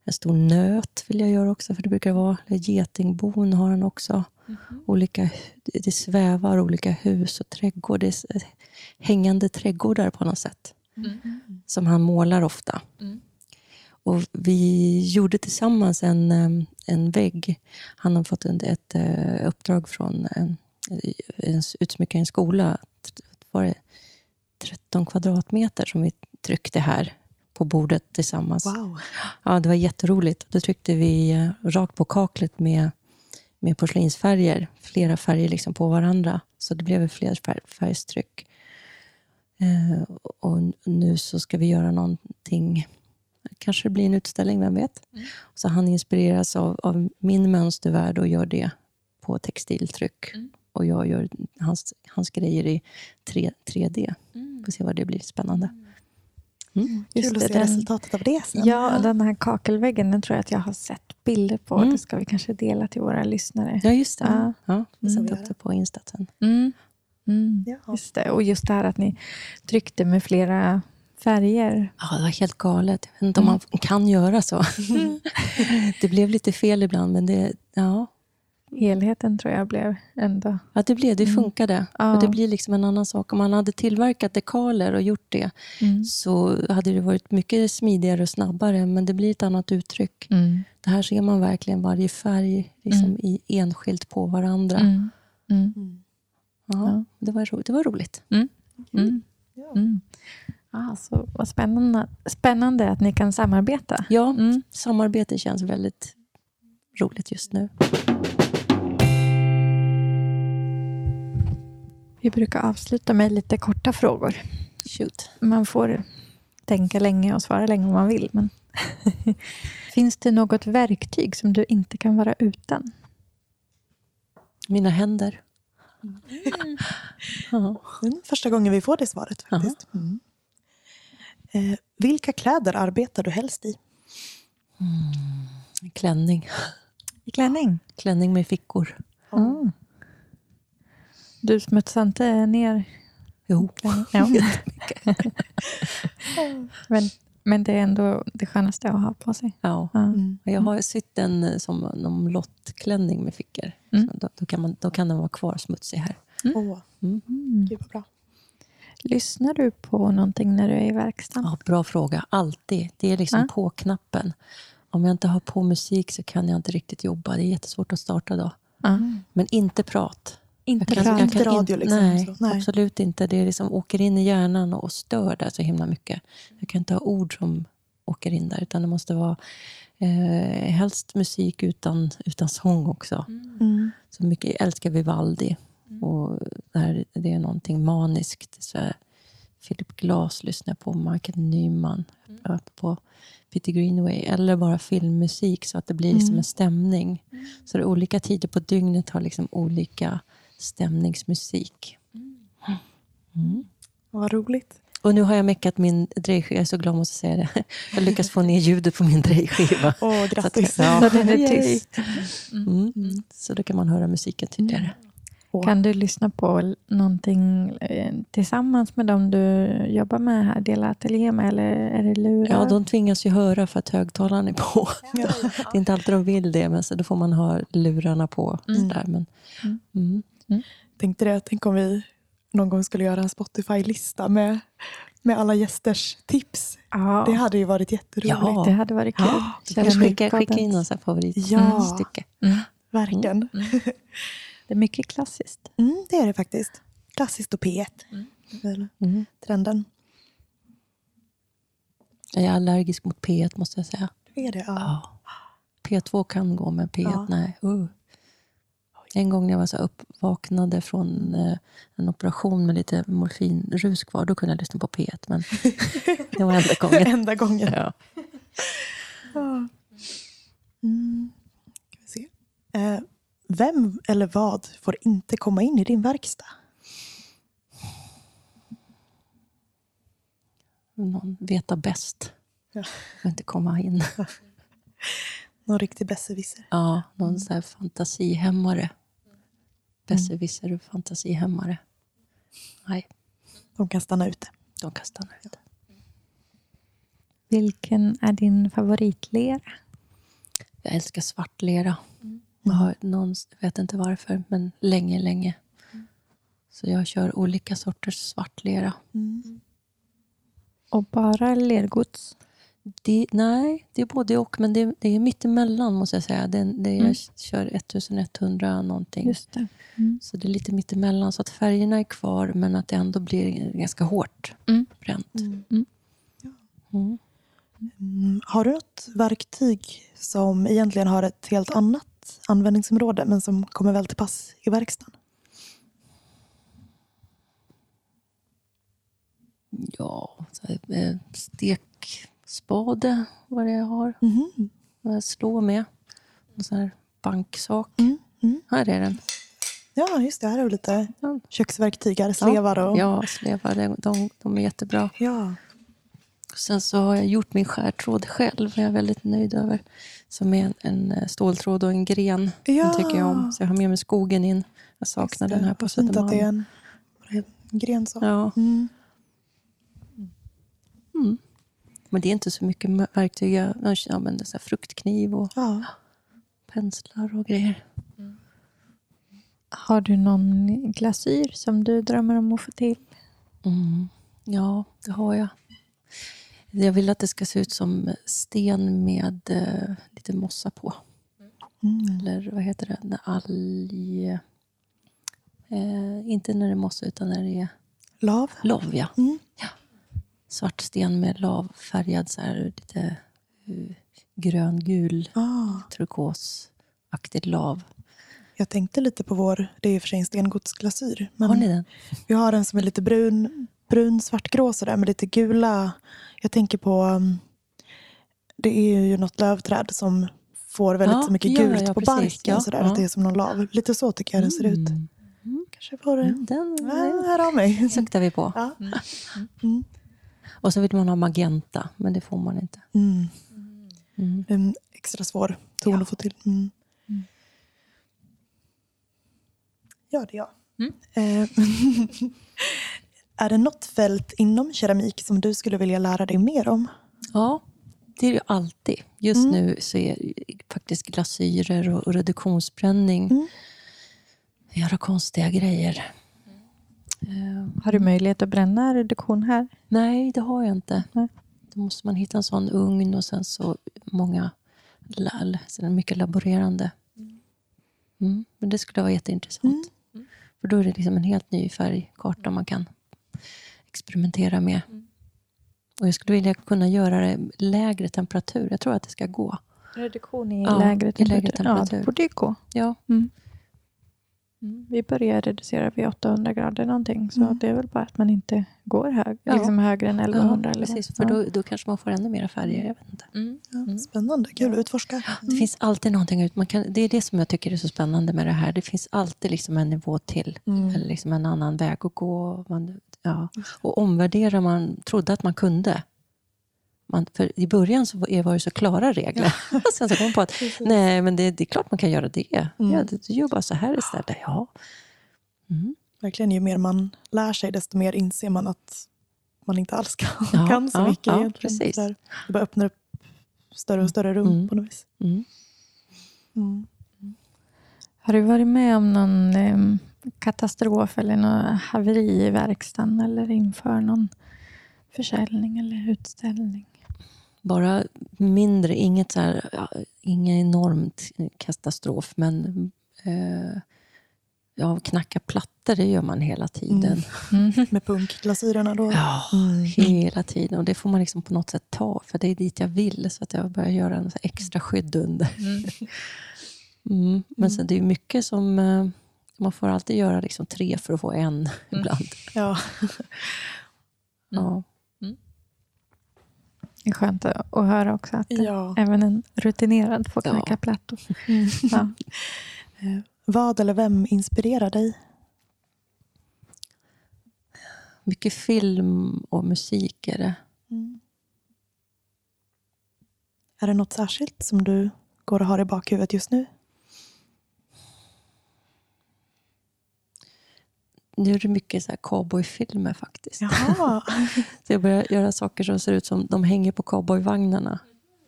en stor nöt vill jag göra också, för det brukar vara. Getingbon har han också. Olika, det svävar olika hus och trädgård. Det är s- hängande trädgårdar på något sätt. Som han målar ofta. Och vi gjorde tillsammans en, en vägg. Han har fått ett eh, uppdrag från en, en utsmycka en skola. Var det 13 kvadratmeter som vi tryckte här på bordet tillsammans. Wow. Ja, det var jätteroligt. Då tryckte vi eh, rakt på kaklet med, med porslinsfärger. Flera färger liksom på varandra. Så det blev ett flerfärgstryck. Eh, och nu så ska vi göra någonting. Kanske det blir en utställning, vem vet? Så han inspireras av, av min mönstervärld och gör det på textiltryck. Och jag gör hans, hans grejer i 3, 3D. Får se vad det blir. Spännande. Just Kul att det, se den- resultatet av det sen. Ja, den här kakelväggen den tror jag att jag har sett bilder på. Mm. Det ska vi kanske dela till våra lyssnare. Ja, just det. Ja. Ja, vi Mm. sätter upp det på Insta sen. Mm. Mm. Ja. Just det. Och just det här att ni tryckte med flera färger. Ja, det var helt galet. Jag vet inte om man kan göra så. det blev lite fel ibland, men det, ja, Helheten tror jag blev ändå... ja, det, blev, det funkade. Ja. Och det blir liksom en annan sak. Om man hade tillverkat dekaler och gjort det Mm. så hade det varit mycket smidigare och snabbare, men det blir ett annat uttryck. Mm. Det här ser man verkligen varje färg liksom Mm. i enskilt på varandra. Mm. Mm. Mm. Ja. Det, var, ro- det var roligt. Mm. Mm. Ja. Mm. Ah, så vad spännande, spännande att ni kan samarbeta. Ja, Mm. samarbete känns väldigt roligt just nu. Vi brukar avsluta med lite korta frågor. Shoot. Man får tänka länge och svara länge om man vill. Men Finns det något verktyg som du inte kan vara utan? Mina händer. Ja. Det är första gången vi får det svaret faktiskt. Mm. Eh, vilka kläder arbetar du helst i? Klänning. I klänning? Klänning med fickor. Mm. Du smutsar inte ner Jo. Ja. men, men det är ändå det skönaste att ha på sig. Ja. Mm. Jag har sytt en eh, som någon lottklänning med fickor. Mm. Så då, då, kan man, då kan den vara kvar smutsig här. Åh, Mm. gud vad bra. Lyssnar du på någonting när du är i verkstaden? Ja, bra fråga. Alltid. Det är liksom Ja. på-knappen. Om jag inte har på musik så kan jag inte riktigt jobba. Det är jättesvårt att starta då. Ja. Men inte prat. Inte Jag bra. jag Inte radio liksom, Nej, så. Nej. absolut inte. Det är liksom åker in i hjärnan och stör där så himla mycket. Jag kan inte ha ord som åker in där, utan det måste vara eh, helst musik utan, utan sång också. Mm. Så mycket, jag älskar Vivaldi. Och det, här, det är någonting maniskt. Så här, Philip Glass lyssnar jag på, Michael Nyman, hör på Peter Greenway. Eller bara filmmusik så att det blir som en stämning. Så det är olika tider på dygnet har liksom olika stämningsmusik. Mm. Vad roligt. Och nu har jag meckat min drejskiva, jag är så glad måste säga det. Jag lyckas få ner ljudet på min drejskiva. Åh, grattis. Så att- Så den är tyst. Mm. Så då kan man höra musiken tydligare. Åh. Kan du lyssna på någonting eh, tillsammans med dem du jobbar med här, dela ateljé med, eller är det lurar? Ja, de tvingas ju höra för att högtalaren är på. Ja. Det är inte alltid de vill det, men så då får man ha lurarna på. Sådär. Men, mm. Tänkte det, tänk om vi någon gång skulle göra en Spotify-lista med med alla gästers tips. Ja, Det hade ju varit jätteroligt. Ja. det hade varit kul. Kan skicka, skicka in någon favoritstycke. Ja. Mm. Verkligen. Det är mycket klassiskt. Mm, det är det faktiskt. Klassiskt och P1. Väl, Mm. Trenden. Jag är allergisk mot P1 måste jag säga. Det är det, ja. Ja. P2 kan gå, men P1 Ja. nej. Uh. En gång när jag var så uppvaknade från eh, en operation med lite morfinrus kvar, då kunde jag lyssna på P1. Men det var enda gången. Enda gången. Ja. Ja. Mm. Ska vi se. Eh, vem eller vad får inte komma in i din verkstad? Någon veta bäst. Ja. Får inte komma in. Någon riktig besserwisser. Ja, någon så här fantasihämmare. Besserwisser och fantasihämmare. Nej, De kan stanna ute. de kan stanna ute. Vilken är din favoritlera? Jag älskar svartlera. Jag har någon, jag vet inte varför, men länge, länge. Så jag kör olika sorters svartlera. Och bara lergods? Det, nej, det är både och, men det, det är mittemellan måste jag säga. Det, det, Mm. Jag kör 1100 någonting. Just det. Mm. Så det är lite mittemellan, så att färgerna är kvar, men att det ändå blir ganska hårt Mm. bränt. Mm. Mm. Mm. Har du något verktyg som egentligen har ett helt annat användningsområde men som kommer väl till pass i verkstaden? Ja, eh, stekspade vad det jag har. Vad jag slår med. En sån här banksak. Mm. Mm. Här är den. Ja, just det. Här är det lite köksverktyg, här, slevar och... Ja, slevar. De, de, de är jättebra. Ja. Sen så har jag gjort min skärtråd själv. Jag är väldigt nöjd över. Som är en, en eh, ståltråd och en gren. Ja. Den tycker jag om. Så jag har med mig skogen in. Jag saknar den här på Vad fint att det är Södermalm. en, en gren så. Ja. Mm. Men det är inte så mycket verktyg. Jag använder så här fruktkniv och Ja. penslar och grejer. Har du någon glasyr som du drömmer om att få till? Mm. Ja, det har jag. Jag vill att det ska se ut som sten med eh, lite mossa på. Mm. Eller vad heter det? Alg... Eh, inte när det är mossa, utan när det är Lav. lav. Ja. Mm. Svart sten med lavfärgad, så här, lite uh, grön-gul, Ah. turkosaktig lav. Jag tänkte lite på vår, det är och för sig en stengodsglasyr. Men Har ni den? Vi har en som är lite brun, brun svartgrå sådär med lite gula. Jag tänker på, um, det är ju något lövträd som får väldigt Ja, så mycket ja, gult ja, på precis. barken. Ja, sådär. Att det är som någon lav. Lite så tycker jag den ser ut. Mm. Kanske får det. Mm, Den Ja, här har mig. suktar vi på. Ja. Mm. Och så vill man ha magenta, men det får man inte. Mm. Mm. En extra svår ton att få till. Mm. Ja, det är jag. Mm. Är det något fält inom keramik som du skulle vilja lära dig mer om? Ja, det är det ju alltid. Just Mm. nu så är faktiskt glasyrer och, och reduktionsbränning. Mm. Göra konstiga grejer. Eh, Har du möjlighet att bränna reduktion här? nej, det har jag inte. Nej. Då måste man hitta en sån ugn och sen så många lall, så det är mycket laborerande. Mm. Men det skulle vara jätteintressant. För då är det liksom en helt ny färgkarta man kan experimentera med. Och jag skulle vilja kunna göra det lägre temperatur. Jag tror att det ska gå. Reduktion i Ja, lägre i temperatur. lägre temperatur. Ja, det borde ju gå. Ja, Mm. Vi börjar reducera vid 800 grader någonting. Så Mm. det är väl bara att man inte går hög, Ja. liksom högre än 1100. ja eller precis. För då, då kanske man får ännu mer färger. Jag vet inte. Ja, Spännande, kul att utforska. Det finns alltid någonting ut. Man kan, det är det som jag tycker är så spännande med det här. Det finns alltid liksom en nivå till. Mm. Eller liksom en annan väg att gå. Man, ja. Och omvärdera man trodde att man kunde. Man, för I början så var var det så klara regler. Och sen så kom man på att nej, men det, det är klart man kan göra det. Mm. Ja, du gör bara så här istället. Ja. Mm. Verkligen, ju mer man lär sig desto mer inser man att man inte alls kan, Ja, kan så ja, mycket ja, precis. Så här, det bara öppnar upp större och större rum Mm. på något vis. Mm. Mm. Har du varit med om någon em, katastrof eller något haveri i verkstaden eller inför någon försäljning eller utställning? Bara mindre, inget så här, ja, ingen enormt katastrof, men eh, ja, knacka plattor, det gör man hela tiden. Mm. Med punkglasyrerna då? Ja, Mm. hela tiden. Och det får man liksom på något sätt ta, för det är dit jag vill. Så att jag börjar göra en extra skydd under. Mm. Men sen, det är mycket som... Man får alltid göra liksom tre för att få en ibland. Ja. Ja. Det är skönt att höra också att ja. även en rutinerad får Ja. knacka plattor. Mm. Ja. Eh, Vad eller vem inspirerar dig? Mycket film och musik är det. Är det något särskilt som du går och har i bakhuvudet just nu? Nu är det mycket så här cowboyfilmer faktiskt. Jaha. Så jag börjar göra saker som ser ut som de hänger på cowboyvagnarna.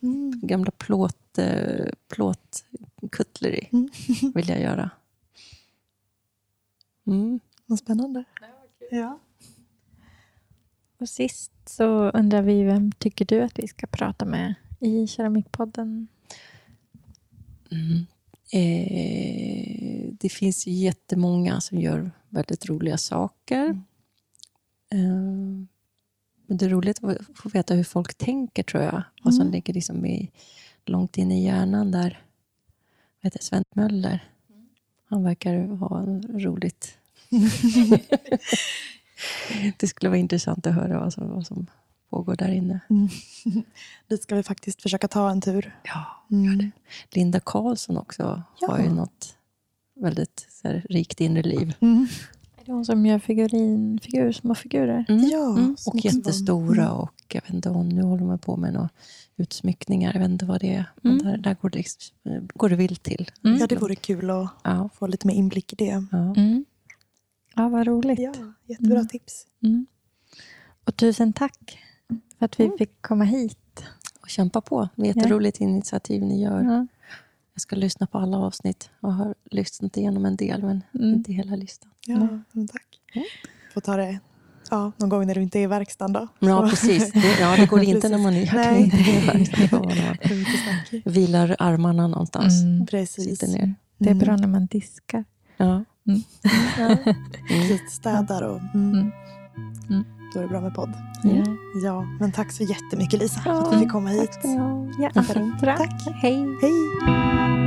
Mm. Gamla plåt, eh, plåtkutleri Mm. vill jag göra. Mm. Vad spännande. Ja. Och sist så undrar vi vem tycker du att vi ska prata med i Keramikpodden? Mm. Eh, det finns ju jättemånga som gör väldigt roliga saker. Eh, men det är roligt att få veta hur folk tänker, tror jag. Vad som Mm. ligger liksom i, långt in i hjärnan där. Vad heter Sven Möller? Han verkar ha roligt. det skulle vara intressant att höra vad som, vad som pågår där inne. Mm. Dit ska vi faktiskt försöka ta en tur. Ja, Mm. Linda Karlsson också har ju Ja. något väldigt så här, rikt inre liv. Mm. Är det hon som gör figurin, figur, små figurer? Ja, Mm. Och jättestora Mm. och jag vet inte, hon, nu håller man på med några utsmyckningar. Jag vet inte vad det är. Men Mm. där, där går, det, går det vilt till. Mm. Ja, det vore kul att Ja, få lite mer inblick i det. ja. Mm. Ja, vad roligt. Ja, jättebra Mm. tips. Mm. Och tusen tack för att vi Mm. fick komma hit. Och kämpa på. Det är jätteroligt initiativ ni gör. Ja. Jag ska lyssna på alla avsnitt. Jag har lyssnat igenom en del, men Mm. inte hela listan. Ja, Mm. men tack. Mm. Får ta det ja, någon gång när du inte är i verkstaden då. Ja, precis. Det, ja, det går inte när man är Nej. mycket snack. vilar armarna någonstans. Mm. Precis. Ner. Det är Mm. bra när man diskar. Ja. Mm. Ja. Städar och... Då är det bra med podd. Mm. Ja, men tack så jättemycket Lisa för Ja, att du fick komma hit. Tack ska ni ha. Ja. Tack. Hej. Hej!